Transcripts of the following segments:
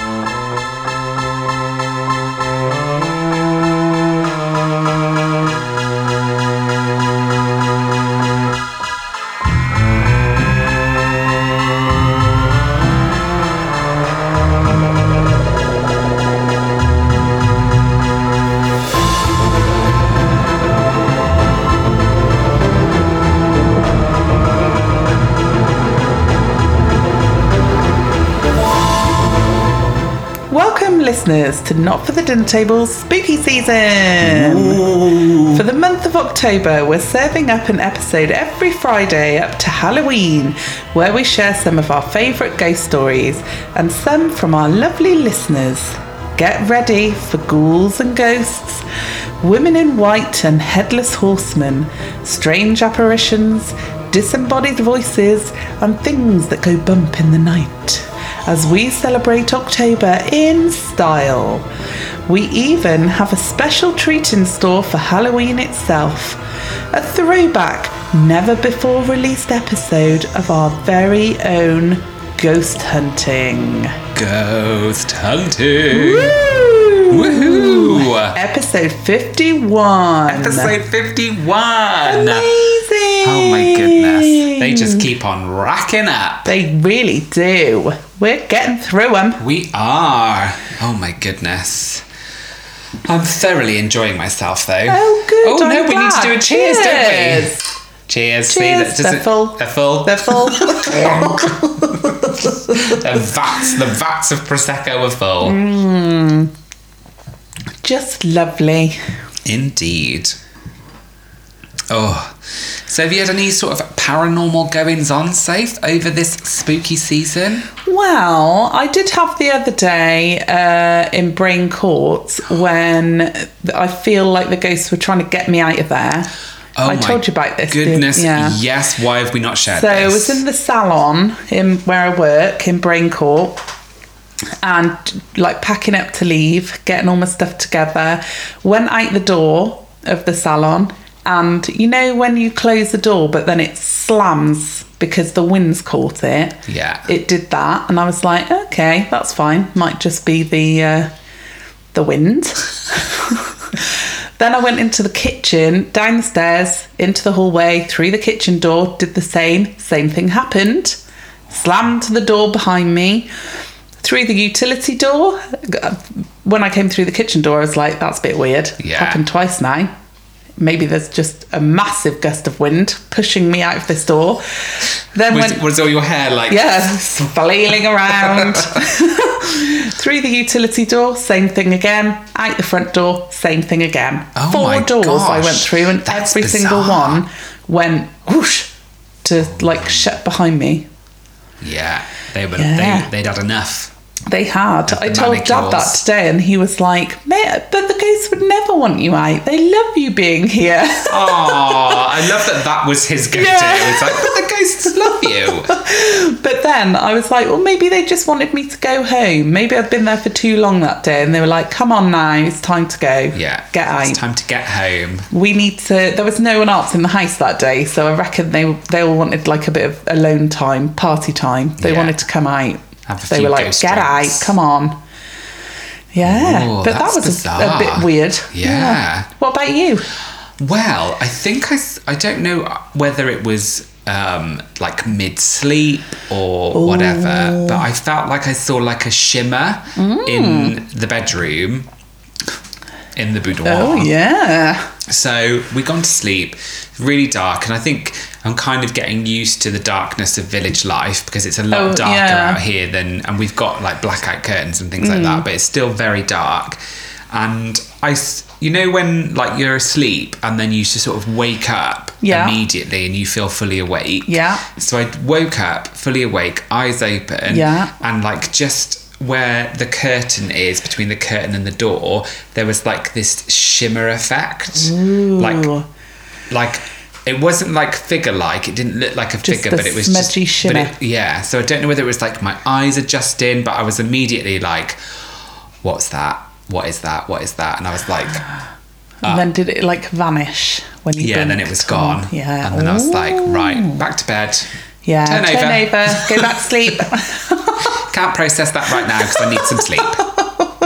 Welcome, listeners, to Not for the Dinner Table Spooky Season. For the month of October, we're serving up an episode every Friday up to Halloween, where we share some of our favourite ghost stories and some from our lovely listeners. Get ready for ghouls and ghosts, women in white and headless horsemen, strange apparitions, disembodied voices, and things that go bump in the night as we celebrate October in style. We even have a special treat in store for Halloween itself a throwback, never before released episode of our very own ghost hunting. Ghost hunting. Woo! Woohoo! Episode 51. Episode 51. Amazing! Oh my goodness. They just keep on racking up. They really do. We're getting through them. We are. Oh my goodness. I'm thoroughly enjoying myself though. Oh, good. Oh no, we need to do a cheers, don't we? Cheers. Cheers. See, Cheers. that- does They're full. They're full. They're full. the vats, the vats of prosecco are full. Mm. Just lovely. Indeed. Oh, so have you had any sort of paranormal goings on, Safe, over this spooky season? Well, I did have the other day uh, in Brain Court when I feel like the ghosts were trying to get me out of there. Oh I my told you about this. Goodness, yeah. yes. Why have we not shared So this? I was in the salon in where I work in Brain Court and like packing up to leave, getting all my stuff together. Went out the door of the salon, and you know when you close the door, but then it slams because the wind's caught it. Yeah. it did that, and I was like, okay, that's fine. Might just be the uh, the wind. Then I went into the kitchen, down the stairs, into the hallway, through the kitchen door, did the same. Same thing happened. Slammed the door behind me, through the utility door. When I came through the kitchen door, I was like, that's a bit weird. Yeah. Happened twice now. Maybe there's just a massive gust of wind pushing me out of this door. Then was, when was all your hair like? yeah, flailing around. Through the utility door, same thing again. Out the front door, same thing again. Oh Four doors I went through, and every single one went whoosh to like shut behind me. Yeah, they were. Yeah. They, they'd had enough. They had. I told Dad that today, and he was like, "Mate, but the ghosts would never want you out. They love you being here." Oh, I love that. That was his go-to. Yeah. It's like, but the ghosts love you. But then I was like, well, maybe they just wanted me to go home. Maybe I'd been there for too long that day, and they were like, "Come on now, it's time to go. Yeah, get out." It's time to get home. we need to. There was no one else in the house that day, so I reckon they they all wanted like a bit of alone time, party time. They Yeah. wanted to come out. They were like, "Get drinks." out, come on." Yeah, Oh, but that was a, a bit weird. Yeah. What about you? Well, I think I I don't know whether it was um, like mid sleep or whatever, but I felt like I saw like a shimmer Mm. in the bedroom, in the boudoir. Oh yeah. So we've gone to sleep, really dark, and I think I'm kind of getting used to the darkness of village life because it's a lot Oh, darker yeah. out here than, and we've got like blackout curtains and things like Mm. that, but it's still very dark. And I, you know, when like you're asleep and then you just sort of wake up Yeah. immediately and you feel fully awake. Yeah. So I woke up fully awake, eyes open, Yeah. and like just where the curtain is between the curtain and the door, there was like this shimmer effect, like Ooh. like it wasn't like figure like it didn't look like a Just figure but it was just shimmer. but it, yeah so i don't know whether it was like my eyes adjusting but i was immediately like what's that what is that what is that and i was like And then did it like vanish when you? Ah. yeah and then it was gone Yeah. and then i was like right back to bed Yeah. Turn Turn, over. over. Go back to sleep. Can't process that right now because I need some sleep.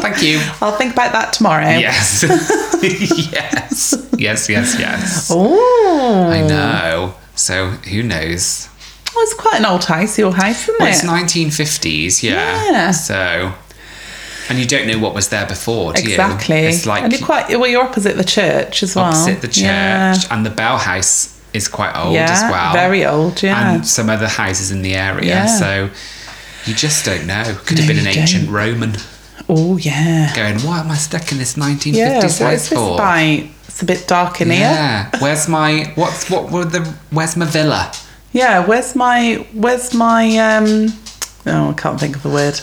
Thank you. I'll think about that tomorrow. Yes. yes. Yes, yes, yes. Oh. I know. So who knows? Well, it's quite an old house, your house, isn't Well, it? it's 1950s, yeah. Yeah. So, and you don't know what was there before, do exactly. you? It's like and you're quite well. You're opposite the church as well. opposite the church, Yeah, and the Bell House is quite old yeah as well. very old. Yeah. And some other houses in the area. Yeah. So you just don't know. Could have been an ancient don't. Roman oh yeah. going, why am I stuck in this 1950s Yeah. What house is this for? It's a bit dark in here. Yeah. Where's my what's what were the where's my villa? Yeah. Where's my Where's my um? Oh, I can't think of the word.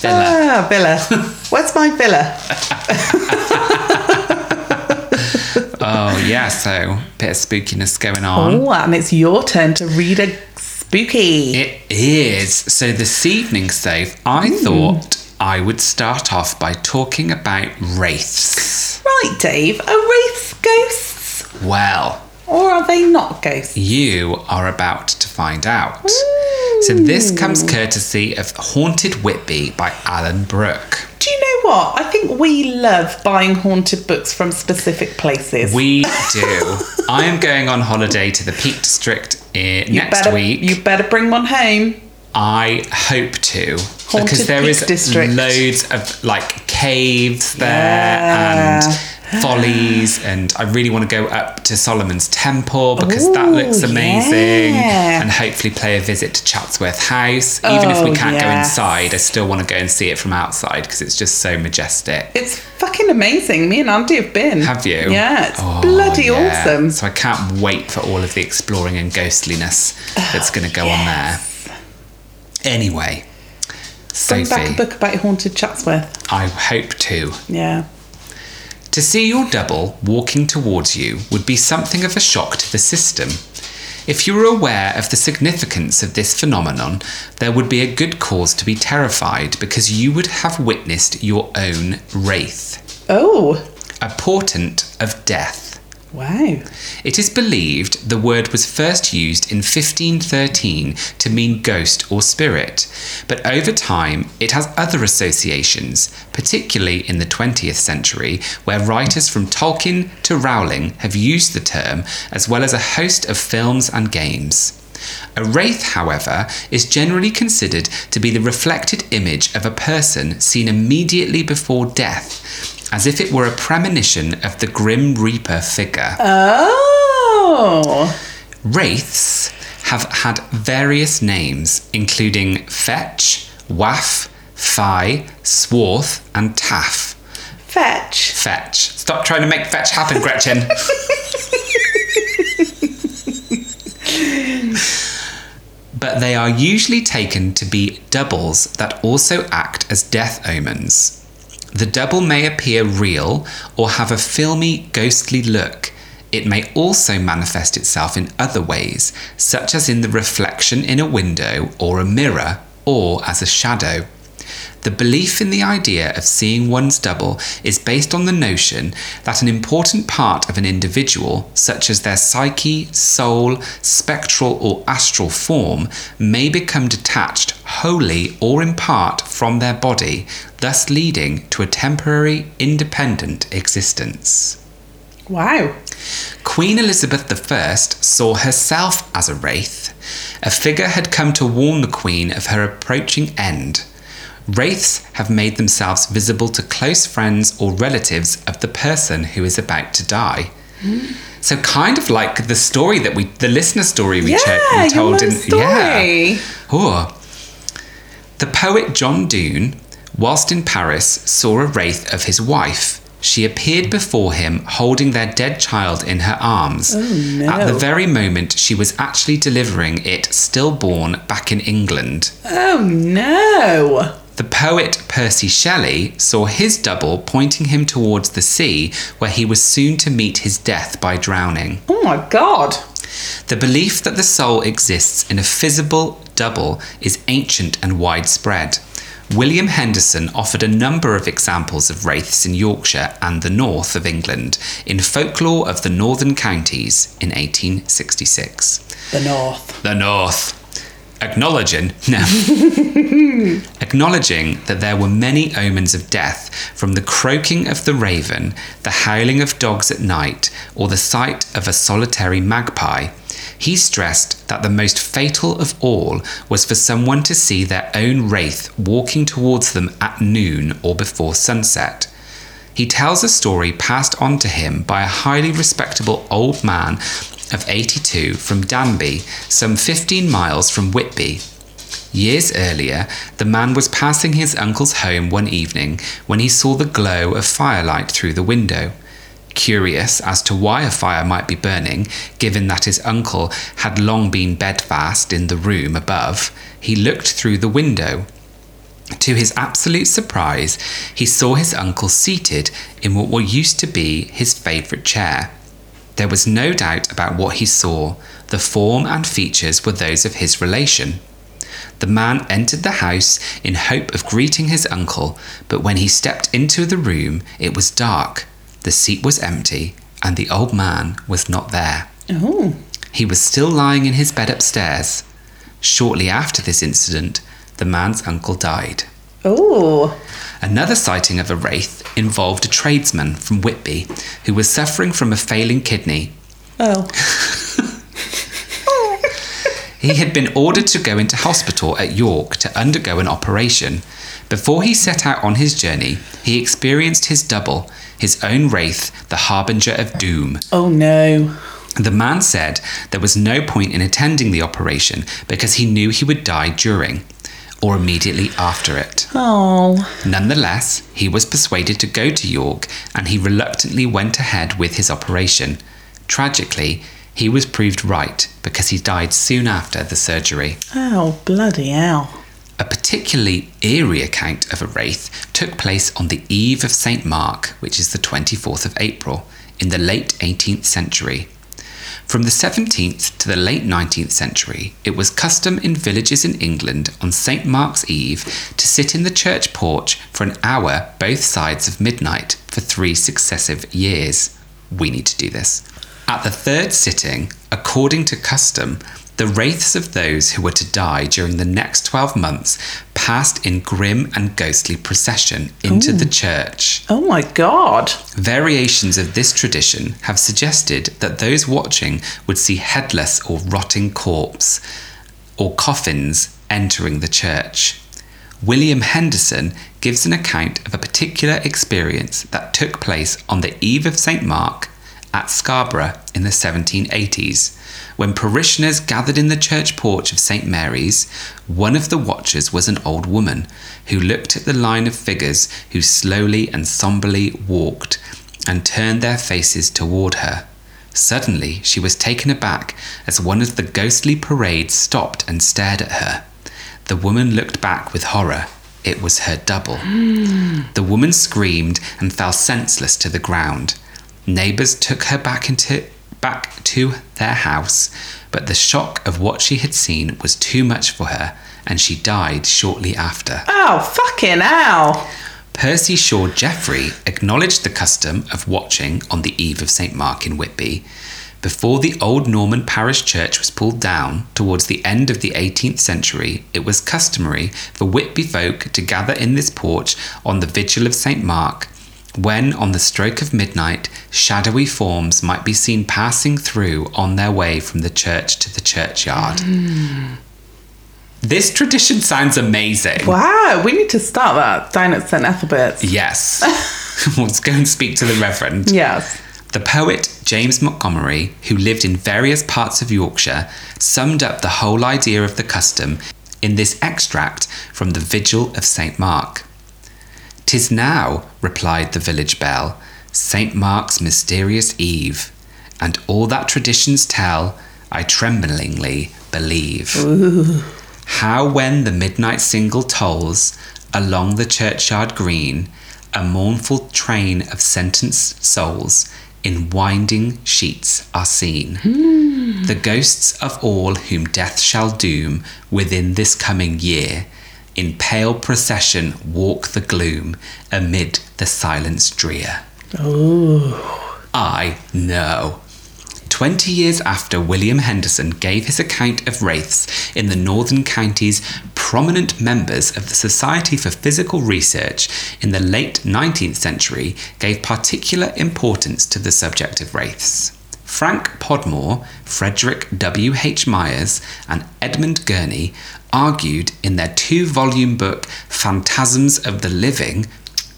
Villa. Ah, villa. Where's my villa? Oh yeah, so bit of spookiness going on. Oh, and it's your turn to read a spooky. It is. So this evening, Save, I mm. thought I would start off by talking about wraiths. Right, Dave. Are wraiths ghosts, Well, or are they not ghosts? you are about to find out. So this hmm. comes courtesy of Haunted Whitby by Alan Brooke. Do you know what? I think we love buying haunted books from specific places. We do. I am going on holiday to the Peak District eh, you next better, week. You better bring one home. I hope to Haunted because there Peak is District. loads of like caves there Yeah. and follies and I really want to go up to Solomon's Temple because that looks amazing yeah. and hopefully pay a visit to Chatsworth House even if we Oh, can't go inside I still want to go and see it from outside because it's just so majestic It's fucking amazing. Me and Andy have been. have you? Yeah, it's Oh, bloody yeah. awesome. So I can't wait for all of the exploring and ghostliness that's going to go on there. Anyway, Bring back a book about haunted Chatsworth. I hope to. Yeah. To see your double walking towards you would be something of a shock to the system. If you were aware of the significance of this phenomenon, there would be a good cause to be terrified because you would have witnessed your own wraith, Oh, a portent of death. Wow. It is believed the word was first used in 1513 to mean ghost or spirit, but over time it has other associations, particularly in the 20th century, where writers from Tolkien to Rowling have used the term, as well as a host of films and games. A wraith, however, is generally considered to be the reflected image of a person seen immediately before death, as if it were a premonition of the Grim Reaper figure. Oh. Wraiths have had various names, including Fetch, Waff, Fi, Swarth, and Taff. Fetch. Fetch. Stop trying to make fetch happen, Gretchen. but they are usually taken to be doubles that also act as death omens. The double may appear real or have a filmy, ghostly look. It may also manifest itself in other ways, such as in the reflection in a window or a mirror, or as a shadow. The belief in the idea of seeing one's double is based on the notion that an important part of an individual, such as their psyche, soul, spectral, or astral form, may become detached wholly or in part from their body, thus leading to a temporary, independent existence. Wow. Queen Elizabeth I saw herself as a wraith. A figure had come to warn the Queen of her approaching end. Wraiths have made themselves visible to close friends or relatives of the person who is about to die. So kind of like the story that we, the listener story we, cho- Yeah, we told in, story. yeah. Oh. The poet John Donne, whilst in Paris, saw a wraith of his wife. She appeared before him holding their dead child in her arms. Oh, no. At the very moment she was actually delivering it stillborn back in England. Oh no. The poet Percy Shelley saw his double pointing him towards the sea, where he was soon to meet his death by drowning. Oh my god. The belief that the soul exists in a visible double is ancient and widespread. William Henderson offered a number of examples of wraiths in Yorkshire and the north of England in Folklore of the Northern Counties in 1866. The North. The North. Acknowledging no. Acknowledging that there were many omens of death from the croaking of the raven the howling of dogs at night or the sight of a solitary magpie he stressed that the most fatal of all was for someone to see their own wraith walking towards them at noon or before sunset. He tells a story passed on to him by a highly respectable old man of 82 from Danby, some 15 miles from Whitby. Years earlier, the man was passing his uncle's home one evening when he saw the glow of firelight through the window. Curious as to why a fire might be burning, given that his uncle had long been bedfast in the room above, he looked through the window. To his absolute surprise, he saw his uncle seated in what used to be his favourite chair. There was no doubt about what he saw. The form and features were those of his relation. The man entered the house in hope of greeting his uncle, but when he stepped into the room, it was dark, the seat was empty, and the old man was not there. Oh. He was still lying in his bed upstairs. Shortly after this incident, the man's uncle died. Oh. Another sighting of a wraith involved a tradesman from Whitby who was suffering from a failing kidney. Oh. He had been ordered to go into hospital at York to undergo an operation. Before he set out on his journey, he experienced his double, his own wraith, the harbinger of doom. Oh no. The man said there was no point in attending the operation because he knew he would die during or immediately after it. Oh. Nonetheless, he was persuaded to go to York and he reluctantly went ahead with his operation. Tragically, he was proved right because he died soon after the surgery. Oh, bloody hell. A particularly eerie account of a wraith took place on the eve of St. Mark, which is the 24th of April, in the late 18th century. From the 17th to the late 19th century, it was custom in villages in England on St. Mark's Eve to sit in the church porch for an hour both sides of midnight for three successive years. We need to do this. At the third sitting, according to custom, the wraiths of those who were to die during the next 12 months passed in grim and ghostly procession into the church. Oh my god. Variations of this tradition have suggested that those watching would see headless or rotting corpse or coffins entering the church. William Henderson gives an account of a particular experience that took place on the eve of St. Mark at Scarborough in the 1780s. When parishioners gathered in the church porch of St. Mary's, one of the watchers was an old woman who looked at the line of figures who slowly and somberly walked and turned their faces toward her. Suddenly, she was taken aback as one of the ghostly parade stopped and stared at her. The woman looked back with horror. It was her double. The woman screamed and fell senseless to the ground. Neighbors took her back into back to their house, but the shock of what she had seen was too much for her, and she died shortly after. Oh, fucking hell. Percy Shaw Jeffrey acknowledged the custom of watching on the eve of St. Mark in Whitby. Before the old Norman parish church was pulled down towards the end of the 18th century, it was customary for Whitby folk to gather in this porch on the vigil of St. Mark, when on the stroke of midnight, shadowy forms might be seen passing through on their way from the church to the churchyard. Hmm. This tradition sounds amazing. Wow, we need to start that down at St. Ethelbert's. Yes. Let's go and speak to the Reverend. Yes. The poet James Montgomery, who lived in various parts of Yorkshire, summed up the whole idea of the custom in this extract from the Vigil of St. Mark. "'Tis now," replied the village bell, "St. Mark's mysterious eve, and all that traditions tell, I tremblingly believe. How when the midnight single tolls along the churchyard green, a mournful train of sentenced souls in winding sheets are seen. Hmm. The ghosts of all whom death shall doom within this coming year, in pale procession walk the gloom amid the silence drear. I know. 20 years after William Henderson gave his account of wraiths in the Northern Counties, prominent members of the Society for Psychical Research in the late 19th century gave particular importance to the subject of wraiths. Frank Podmore, Frederick W. H. Myers, and Edmund Gurney argued in their two volume book Phantasms of the Living.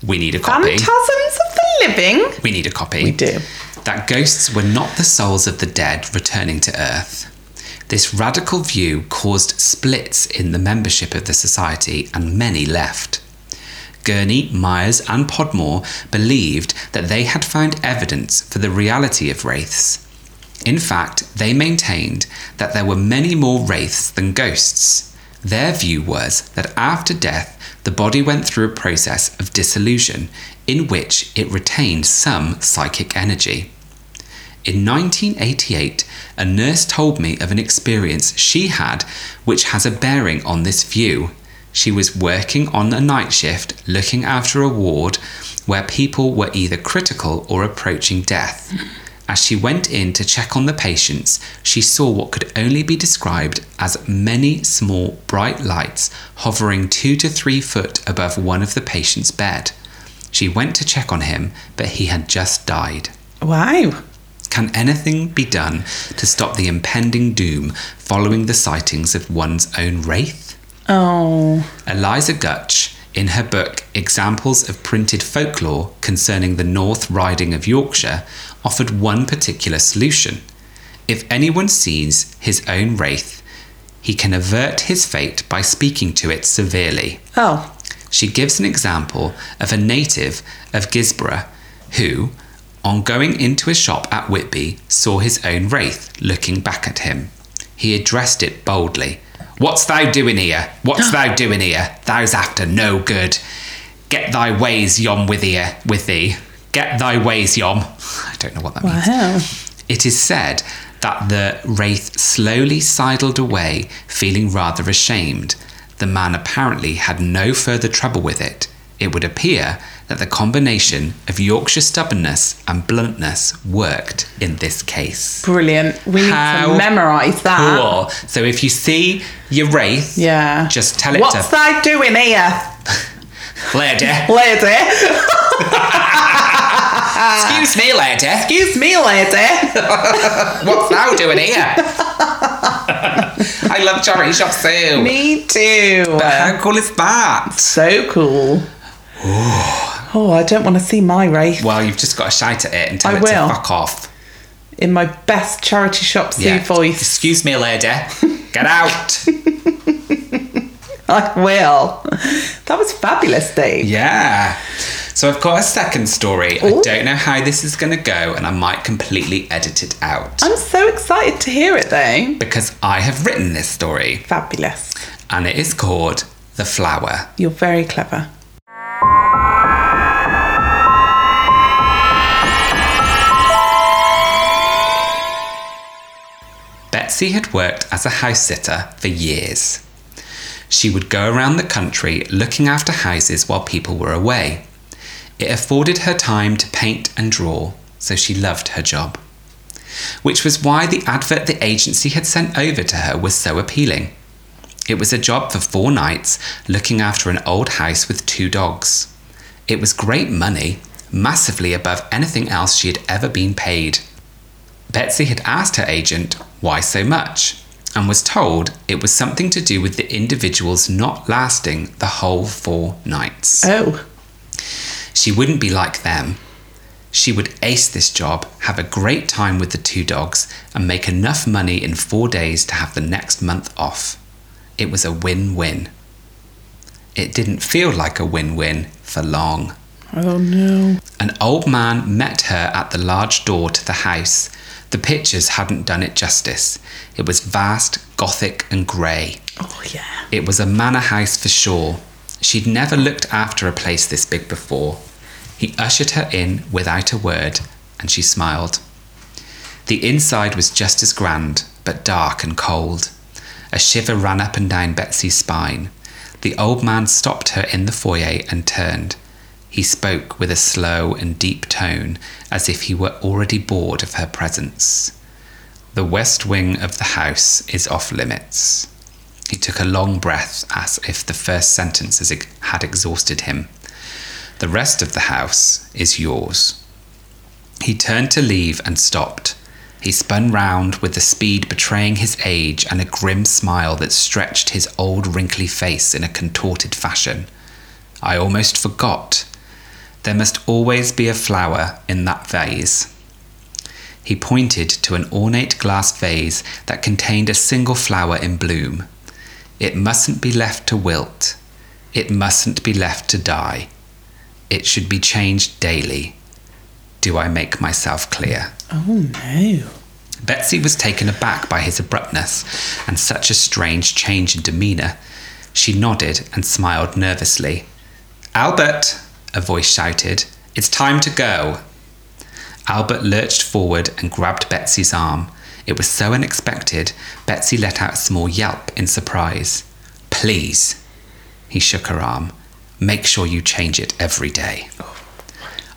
We need a copy. Phantasms of the living. We need a copy. We do. That ghosts were not the souls of the dead returning to Earth. This radical view caused splits in the membership of the society, and many left. Gurney, Myers, and Podmore believed that they had found evidence for the reality of wraiths. In fact, they maintained that there were many more wraiths than ghosts. Their view was that after death, the body went through a process of dissolution in which it retained some psychic energy. In 1988, a nurse told me of an experience she had which has a bearing on this view. She was working on a night shift looking after a ward where people were either critical or approaching death. As she went in to check on the patients, she saw what could only be described as many small bright lights hovering two to three foot above one of the patient's bed. She went to check on him, but he had just died. Wow. Can anything be done to stop the impending doom following the sightings of one's own wraith? Oh. Eliza Gutch, in her book Examples of Printed Folklore Concerning the North Riding of Yorkshire, offered one particular solution. If anyone sees his own wraith, he can avert his fate by speaking to it severely. Oh. She gives an example of a native of Gisborough who, on going into a shop at Whitby, saw his own wraith looking back at him. He addressed it boldly. What's thou doing here? What's thou doing here? Thou's after no good. Get thy ways yon with thee, with thee. Get thy ways Yom. I don't know what that means. Wow. It is said that the wraith slowly sidled away, feeling rather ashamed. The man apparently had no further trouble with it. It would appear that the combination of Yorkshire stubbornness and bluntness worked in this case. Brilliant. We need How to memorise that. Cool. So if you see your wraith, Yeah. just tell it What's to thou doing here, lady. lady? Excuse me, lady. Excuse me, lady. What's thou doing here? I love charity shops too. Me too. How cool is that? So cool. Oh, I don't want to see my wraith Well, you've just got to shout at it and tell I it will. to fuck off. in my best charity shop Sue voice. Excuse me, lady. Get out. I will. That was fabulous, Dave. yeah. So I've got a second story. I don't know how this is going to go, and I might completely edit it out I'm so excited to hear it, though. because I have written this story, Fabulous. and it is called The Flower. You're very clever. Betsy had worked as a house sitter for years. She would go around the country looking after houses while people were away. It afforded her time to paint and draw, so she loved her job. Which was why the advert the agency had sent over to her was so appealing. It was a job for four nights looking after an old house with two dogs. It was great money, massively above anything else she had ever been paid. Betsy had asked her agent why so much and was told it was something to do with the individuals not lasting the whole four nights. Oh, She wouldn't be like them. She would ace this job, have a great time with the two dogs, and make enough money in four days to have the next month off. It was a win win. It didn't feel like a win win for long. oh no. An old man met her at the large door to the house. The pictures hadn't done it justice. It was vast, gothic, and grey. Oh yeah. It was a manor house for sure. She'd never looked after a place this big before. He ushered her in without a word, and she smiled. The inside was just as grand, but dark and cold. A shiver ran up and down Betsy's spine. The old man stopped her in the foyer and turned. He spoke with a slow and deep tone, as if he were already bored of her presence. The west wing of the house is off limits. He took a long breath as if the first sentence had exhausted him. The rest of the house is yours. He turned to leave and stopped. He spun round with the speed betraying his age and a grim smile that stretched his old wrinkly face in a contorted fashion. I almost forgot. There must always be a flower in that vase. He pointed to an ornate glass vase that contained a single flower in bloom. It mustn't be left to wilt. It mustn't be left to die. It should be changed daily. Do I make myself clear? Oh no. Betsy was taken aback by his abruptness and such a strange change in demeanour. She nodded and smiled nervously. Albert, a voice shouted, it's time to go. Albert lurched forward and grabbed Betsy's arm. It was so unexpected, Betsy let out a small yelp in surprise. Please, he shook her arm. Make sure you change it every day.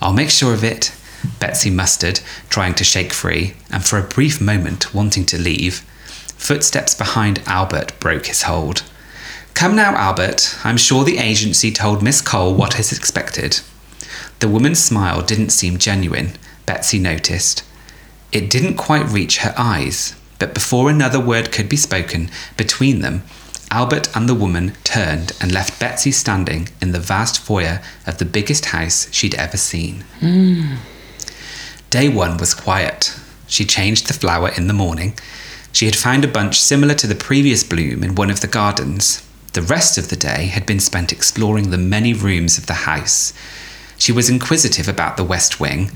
I'll make sure of it, Betsy mustered, trying to shake free, and for a brief moment wanting to leave. Footsteps behind Albert broke his hold. Come now, Albert. I'm sure the agency told Miss Cole what is expected. The woman's smile didn't seem genuine, Betsy noticed. It didn't quite reach her eyes, but before another word could be spoken between them, Albert and the woman turned and left Betsy standing in the vast foyer of the biggest house she'd ever seen. Mm. Day one was quiet. She changed the flower in the morning. She had found a bunch similar to the previous bloom in one of the gardens. The rest of the day had been spent exploring the many rooms of the house. She was inquisitive about the west wing,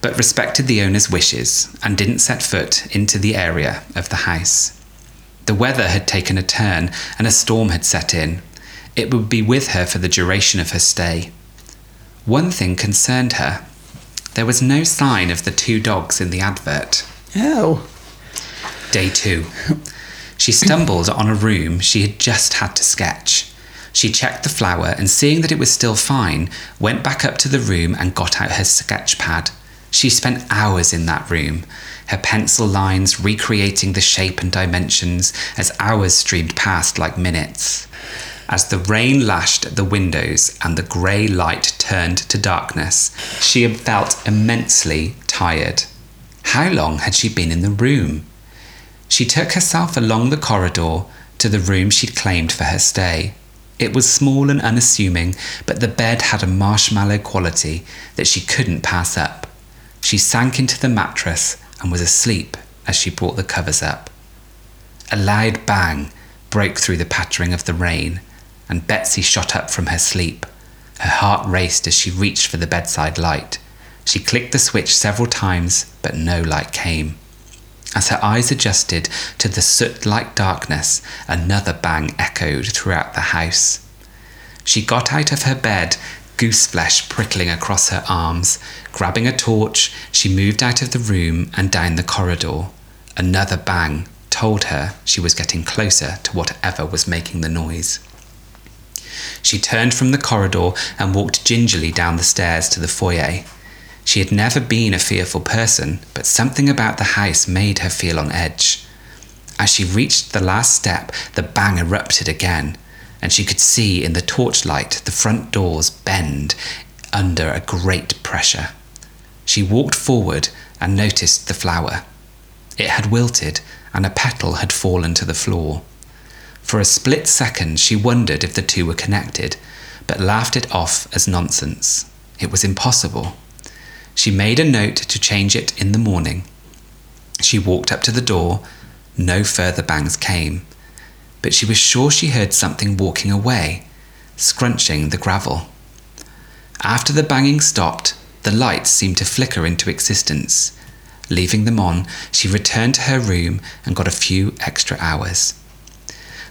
but respected the owner's wishes and didn't set foot into the area of the house. The weather had taken a turn and a storm had set in. It would be with her for the duration of her stay. One thing concerned her. There was no sign of the two dogs in the advert. Oh. Day two. She stumbled on a room she had just had to sketch. She checked the flower and, seeing that it was still fine, went back up to the room and got out her sketch pad. She spent hours in that room, her pencil lines recreating the shape and dimensions as hours streamed past like minutes. As the rain lashed at the windows and the grey light turned to darkness, she felt immensely tired. How long had she been in the room? She took herself along the corridor to the room she'd claimed for her stay. It was small and unassuming, but the bed had a marshmallow quality that she couldn't pass up. She sank into the mattress and was asleep as she brought the covers up. A loud bang broke through the pattering of the rain, and Betsy shot up from her sleep. Her heart raced as she reached for the bedside light. She clicked the switch several times, but no light came. As her eyes adjusted to the soot like darkness, another bang echoed throughout the house. She got out of her bed, goose flesh prickling across her arms. Grabbing a torch, she moved out of the room and down the corridor. Another bang told her she was getting closer to whatever was making the noise. She turned from the corridor and walked gingerly down the stairs to the foyer. She had never been a fearful person, but something about the house made her feel on edge. As she reached the last step, the bang erupted again, and she could see in the torchlight the front doors bend under a great pressure. She walked forward and noticed the flower. It had wilted, and a petal had fallen to the floor. For a split second, she wondered if the two were connected, but laughed it off as nonsense. It was impossible. She made a note to change it in the morning. She walked up to the door. No further bangs came, but she was sure she heard something walking away, scrunching the gravel. After the banging stopped, the lights seemed to flicker into existence. Leaving them on, she returned to her room and got a few extra hours.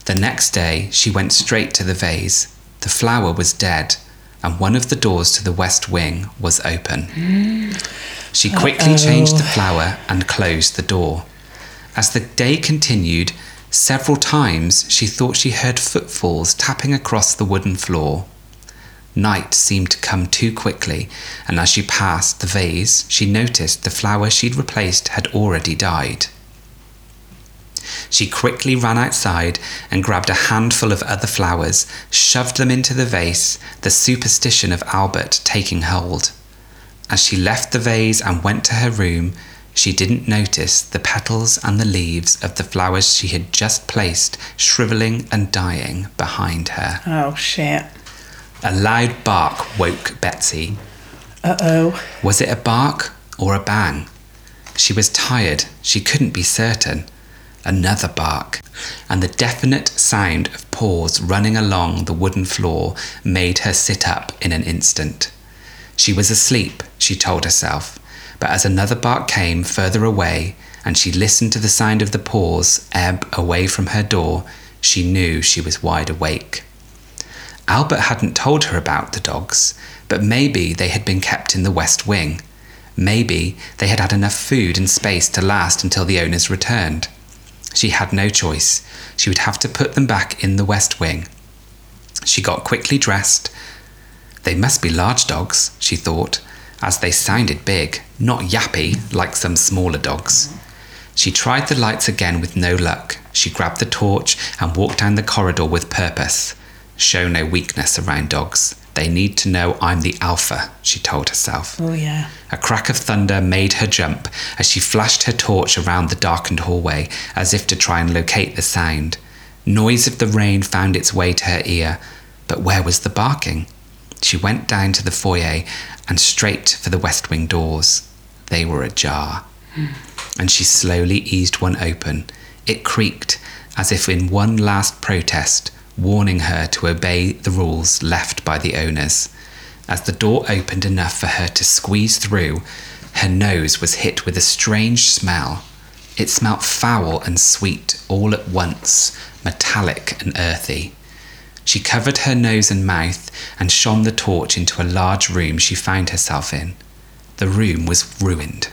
The next day, she went straight to the vase. The flower was dead, and one of the doors to the west wing was open. She quickly Uh-oh. changed the flower and closed the door. As the day continued, several times she thought she heard footfalls tapping across the wooden floor. Night seemed to come too quickly, and as she passed the vase, she noticed the flower she'd replaced had already died. She quickly ran outside and grabbed a handful of other flowers, shoved them into the vase, the superstition of Albert taking hold. As she left the vase and went to her room, she didn't notice the petals and the leaves of the flowers she had just placed shriveling and dying behind her. Oh, shit. A loud bark woke Betsy. Uh oh. Was it a bark or a bang? She was tired, she couldn't be certain. Another bark, and the definite sound of paws running along the wooden floor made her sit up in an instant. She was asleep, she told herself, but as another bark came further away and she listened to the sound of the paws ebb away from her door, she knew she was wide awake. Albert hadn't told her about the dogs, but maybe they had been kept in the West Wing. Maybe they had had enough food and space to last until the owners returned. She had no choice. She would have to put them back in the West Wing. She got quickly dressed. They must be large dogs, she thought, as they sounded big, not yappy like some smaller dogs. She tried the lights again with no luck. She grabbed the torch and walked down the corridor with purpose. Show no weakness around dogs. They need to know I'm the alpha, she told herself. Oh, yeah. A crack of thunder made her jump as she flashed her torch around the darkened hallway as if to try and locate the sound. Noise of the rain found its way to her ear, but where was the barking? She went down to the foyer and straight for the west wing doors. They were ajar. And she slowly eased one open. It creaked as if in one last protest, warning her to obey the rules left by the owners. As the door opened enough for her to squeeze through, her nose was hit with a strange smell. It smelt foul and sweet all at once, metallic and earthy. She covered her nose and mouth and shone the torch into a large room she found herself in. The room was ruined.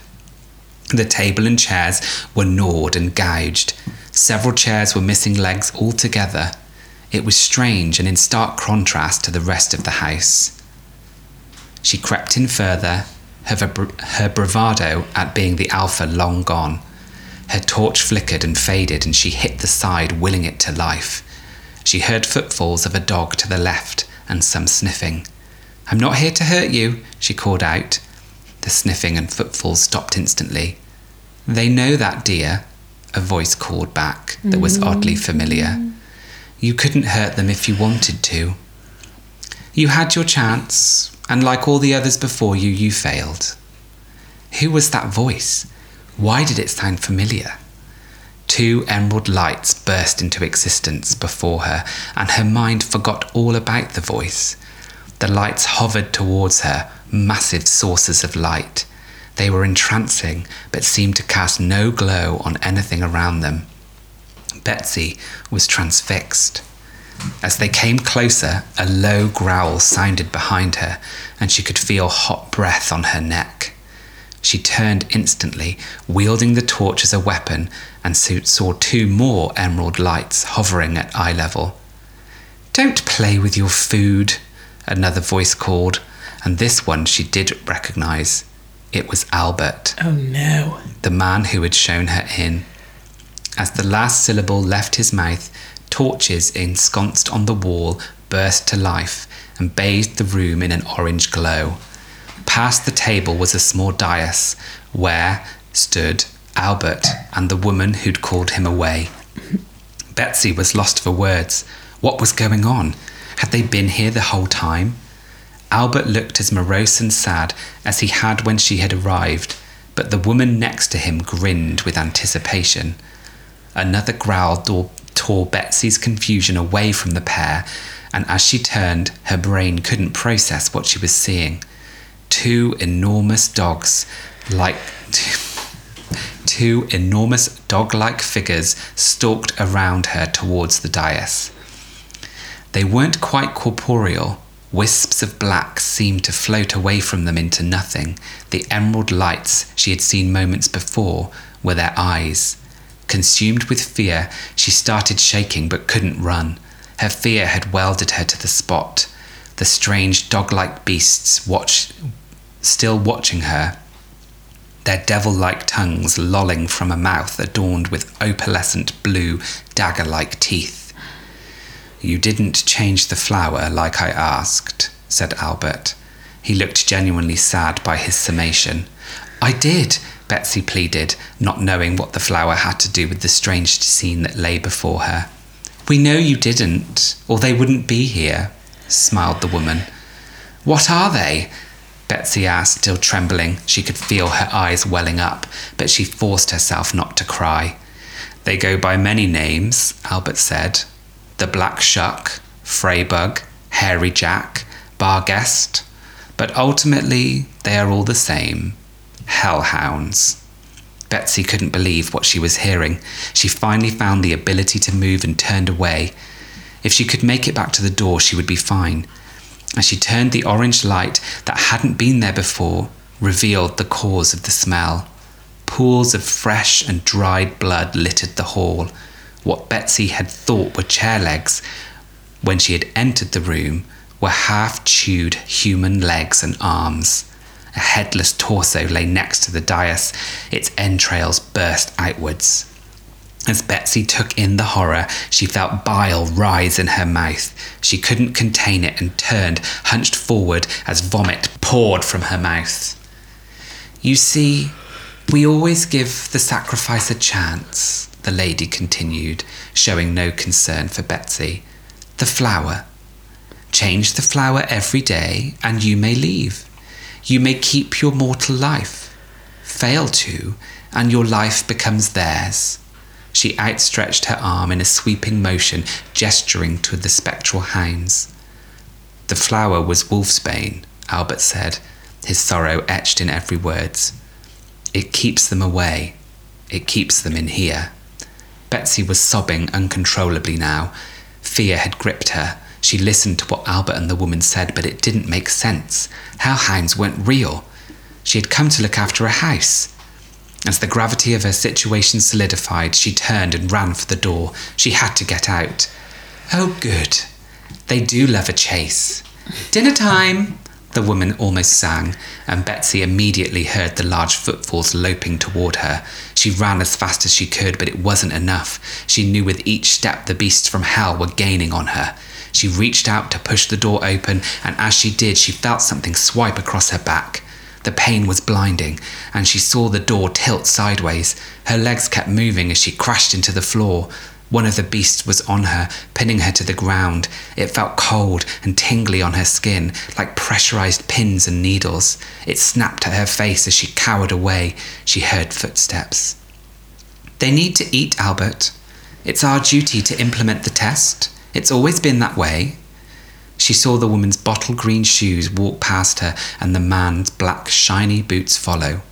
The table and chairs were gnawed and gouged. Several chairs were missing legs altogether. It was strange and in stark contrast to the rest of the house. She crept in further, her, her bravado at being the alpha long gone. Her torch flickered and faded, and she hit the side, willing it to life. She heard footfalls of a dog to the left and some sniffing. I'm not here to hurt you, she called out. The sniffing and footfalls stopped instantly. They know that, dear, a voice called back that was oddly familiar. You couldn't hurt them if you wanted to. You had your chance, and like all the others before you, you failed. Who was that voice? Why did it sound familiar? Two emerald lights burst into existence before her, and her mind forgot all about the voice. The lights hovered towards her, massive sources of light. They were entrancing, but seemed to cast no glow on anything around them. Betsy was transfixed. As they came closer, a low growl sounded behind her, and she could feel hot breath on her neck. She turned instantly, wielding the torch as a weapon, and saw two more emerald lights hovering at eye level. Don't play with your food, another voice called, and this one she did recognize. It was Albert. Oh no. The man who had shown her in. As the last syllable left his mouth, torches ensconced on the wall burst to life and bathed the room in an orange glow. Past the table was a small dais where stood Albert and the woman who'd called him away. Betsy was lost for words. What was going on? Had they been here the whole time? Albert looked as morose and sad as he had when she had arrived, but the woman next to him grinned with anticipation. Another growl tore, Betsy's confusion away from the pair, and as she turned, her brain couldn't process what she was seeing. Two enormous dogs, like two enormous dog like figures, stalked around her towards the dais. They weren't quite corporeal. Wisps of black seemed to float away from them into nothing. The emerald lights she had seen moments before were their eyes. Consumed with fear, she started shaking but couldn't run. Her fear had welded her to the spot. The strange dog like beasts watched, still watching her. their devil like tongues lolling from a mouth adorned with opalescent blue dagger like teeth. You didn't change the flower like I asked, said Albert. He looked genuinely sad by his summation. I did, Betsy pleaded, not knowing what the flower had to do with the strange scene that lay before her. We know you didn't, or they wouldn't be here, smiled the woman. What are they? Betsy asked, still trembling. She could feel her eyes welling up, but she forced herself not to cry. They go by many names, Albert said. The Black Shuck, Freybug, Hairy Jack, Barguest. But ultimately, they are all the same hellhounds. Betsy couldn't believe what she was hearing. She finally found the ability to move and turned away. If she could make it back to the door, she would be fine. As she turned, the orange light that hadn't been there before revealed the cause of the smell. Pools of fresh and dried blood littered the hall. What Betsy had thought were chair legs when she had entered the room were half chewed human legs and arms. A headless torso lay next to the dais, its entrails burst outwards. As Betsy took in the horror, she felt bile rise in her mouth. She couldn't contain it and turned, hunched forward as vomit poured from her mouth. You see, we always give the sacrifice a chance, the lady continued, showing no concern for Betsy. The flower. Change the flower every day, and you may leave. You may keep your mortal life. Fail to, and your life becomes theirs. She outstretched her arm in a sweeping motion, gesturing to the spectral hounds. The flower was wolfsbane, Albert said, his sorrow etched in every word. It keeps them away. It keeps them in here. Betsy was sobbing uncontrollably now. Fear had gripped her. She listened to what Albert and the woman said, but it didn't make sense. Hellhounds weren't real. She had come to look after a house. As the gravity of her situation solidified, she turned and ran for the door. She had to get out. Oh, good. They do love a chase. Dinner time, the woman almost sang, and Betsy immediately heard the large footfalls loping toward her. She ran as fast as she could, but it wasn't enough. She knew with each step the beasts from hell were gaining on her. She reached out to push the door open, and as she did, she felt something swipe across her back. The pain was blinding, and she saw the door tilt sideways. Her legs kept moving as she crashed into the floor. One of the beasts was on her, pinning her to the ground. It felt cold and tingly on her skin, like pressurized pins and needles. It snapped at her face as she cowered away. She heard footsteps. They need to eat, Albert. It's our duty to implement the test. It's always been that way. She saw the woman's bottle green shoes walk past her and the man's black, shiny boots follow.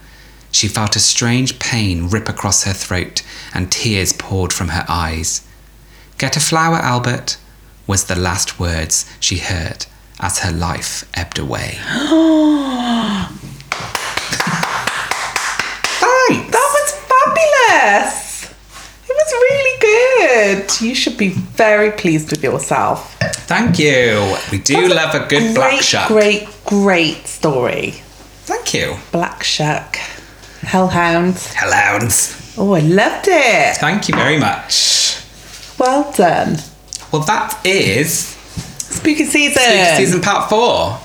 She felt a strange pain rip across her throat and tears poured from her eyes. Get a flower, Albert, was the last words she heard as her life ebbed away. Thanks! That was fabulous. It was really good. You should be very pleased with yourself. Thank you. We do love a good black great, shuck. Great, great story. Thank you. Black Shuck. Hellhounds. Hellhounds. Oh, I loved it. Thank you very much. Well done. Well, that is Spooky season. Spooky season part four.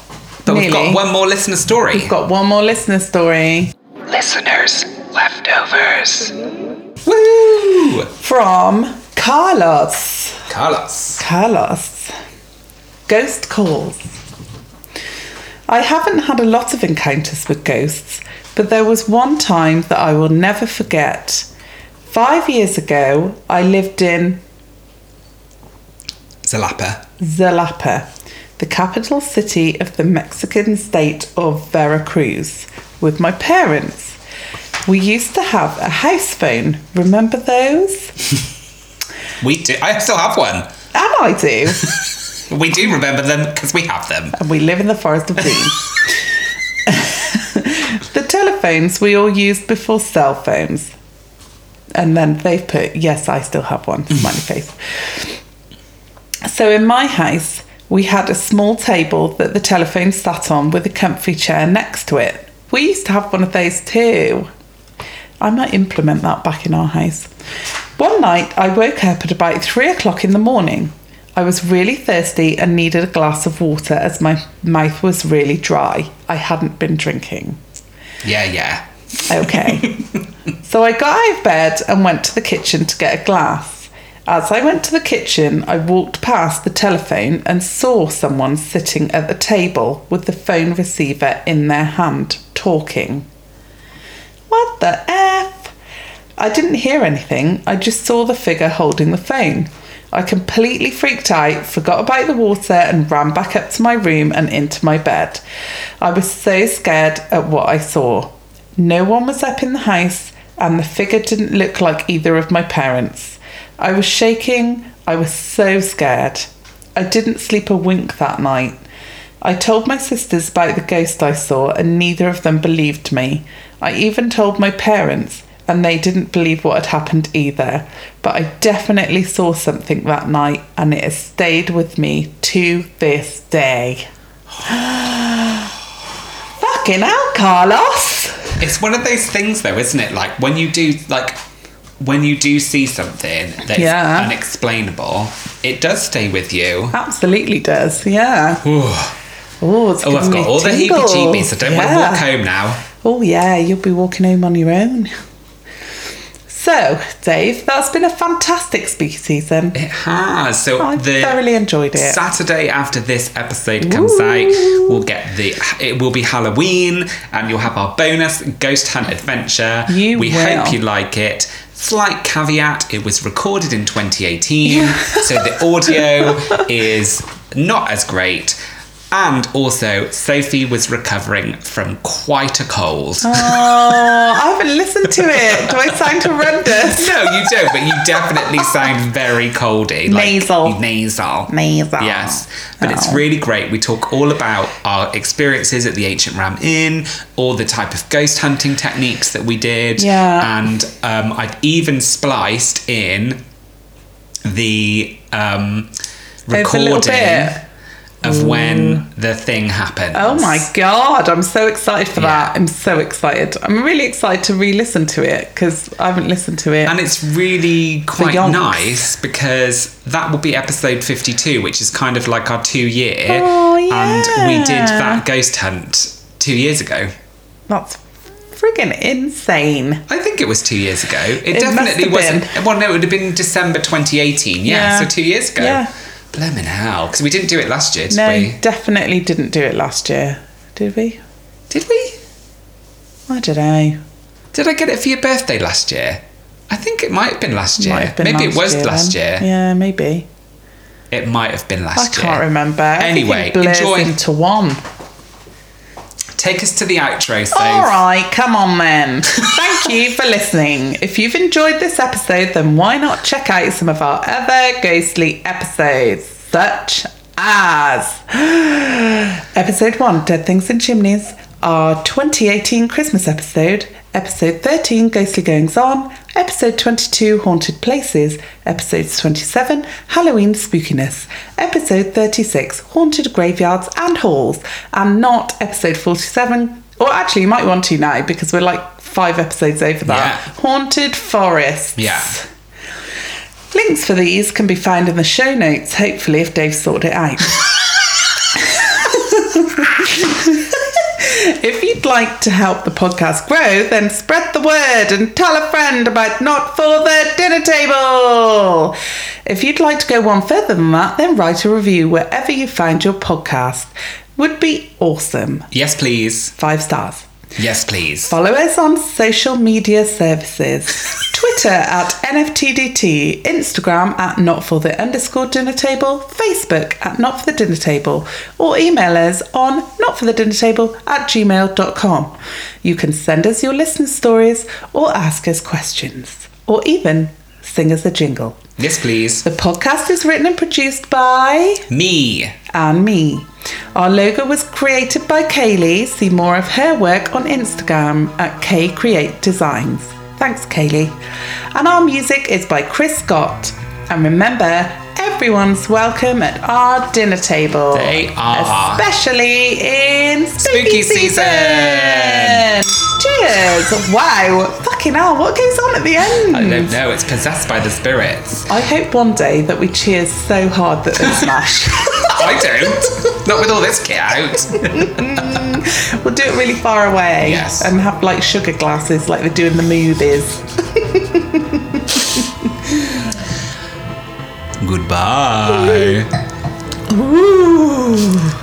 But we've got one more listener story. We've got one more listener story listeners leftovers. Woo! from Carlos. Carlos. Carlos. Ghost calls. I haven't had a lot of encounters with ghosts, but there was one time that I will never forget. Five years ago, I lived in Xalapa. Xalapa, the capital city of the Mexican state of Veracruz, with my parents. We used to have a house phone. Remember those? We do. I still have one. And I do. We do remember them because we have them. and we live in the forest of dreams. the telephones we all used before cell phones. And then they've put, yes, I still have one, smiley face. So in my house, we had a small table that the telephone sat on with a comfy chair next to it. We used to have one of those too. I might implement that back in our house. One night, I woke up at about three o'clock in the morning. I was really thirsty and needed a glass of water as my mouth was really dry. I hadn't been drinking. Yeah, yeah. Okay. so I got out of bed and went to the kitchen to get a glass. As I went to the kitchen, I walked past the telephone and saw someone sitting at the table with the phone receiver in their hand, talking. What the F? I didn't hear anything, I just saw the figure holding the phone. I completely freaked out, forgot about the water, and ran back up to my room and into my bed. I was so scared at what I saw. No one was up in the house, and the figure didn't look like either of my parents. I was shaking, I was so scared. I didn't sleep a wink that night. I told my sisters about the ghost I saw, and neither of them believed me. I even told my parents, and they didn't believe what had happened either. But I definitely saw something that night, and it has stayed with me to this day. Fucking hell, Carlos! It's one of those things, though, isn't it? Like when you do, like when you do see something that's Yeah. unexplainable, it does stay with you. Absolutely does, yeah. Ooh. Oh, it's Oh, I've got all the heebie-jeebies. I don't want to walk home now. Oh, yeah, you'll be walking home on your own. So, Dave, that's been a fantastic spooky season. It has. So I the thoroughly enjoyed it. Saturday after this episode comes out, we'll get the. It will be Halloween, and you'll have our bonus ghost hunt adventure. You we will. hope you like it. Slight caveat: it was recorded in 2018, so the audio is not as great. And also, Sophie was recovering from quite a cold. Oh, I haven't listened to it. Do I sound horrendous? No, you don't, but you definitely sound very coldy. like Nasal. Nasal. Nasal. Yes. But it's Oh. really great. We talk all about our experiences at the Ancient Ram Inn, all the type of ghost hunting techniques that we did. Yeah. And um, I've even spliced in the um, Over a little recording of when the thing happened. Oh my god, I'm so excited for that. I'm so excited. I'm really excited to re listen to it because I haven't listened to it. And it's really quite nice because that will be episode 52, which is kind of like our two year. Oh, And we did that ghost hunt two years ago. That's friggin' insane. I think it was two years ago. It, It definitely wasn't. Well, no, it would have been December 2018. Yeah, Yeah. so two years ago. Yeah. Blemmin' hell. Because we didn't do it last year, did No, we? definitely didn't do it last year. Did we? Did we? I don't know. Did I get it for your birthday last year? I think it might have been last year. Might have been Maybe it was year last then. year. Yeah, maybe. It might have been I last year. I can't remember. Anyway, enjoy. into one. Take us to the outro, so. All right, come on then. Thank you for listening. If you've enjoyed this episode, then why not check out some of our other ghostly episodes, such as Episode 1 Dead Things and Chimneys, our 2018 Christmas episode, Episode 13 Ghostly Goings On, Episode 22 Haunted Places, Episode 27 Halloween Spookiness, Episode 36 Haunted Graveyards and Halls, and not Episode 47. Or actually, you might want to now because we're like five episodes over that. Yeah. Haunted Forests. Yeah. Links for these can be found in the show notes, hopefully, if Dave sorted it out. if you'd like to help the podcast grow, then spread the word and tell a friend about Not for the Dinner Table. If you'd like to go one further than that, then write a review wherever you find your podcast. Would be awesome. Yes, please. Five stars. Yes, please. Follow us on social media services Twitter at NFTDT, Instagram at Not For The underscore dinner table, Facebook at Not For The dinner table, or email us on Not For The dinner table at gmail.com. You can send us your listener stories or ask us questions, or even sing us a jingle. Yes, please. The podcast is written and produced by Me. and me. Our logo was created by Kaylee. See more of her work on Instagram at K Create Designs. Thanks, Kaylee. And our music is by Chris Scott. And remember, everyone's welcome at our dinner table. They are. Especially in spooky, Spooky season. season. Cheers. Wow. Fucking hell, what goes on at the end? I don't know. It's possessed by the spirits. I hope one day that we cheers so hard that they smash. I don't. Not with all this kit out. we'll do it really far away. Yes. And have like sugar glasses like they do in the movies. Goodbye. Ooh.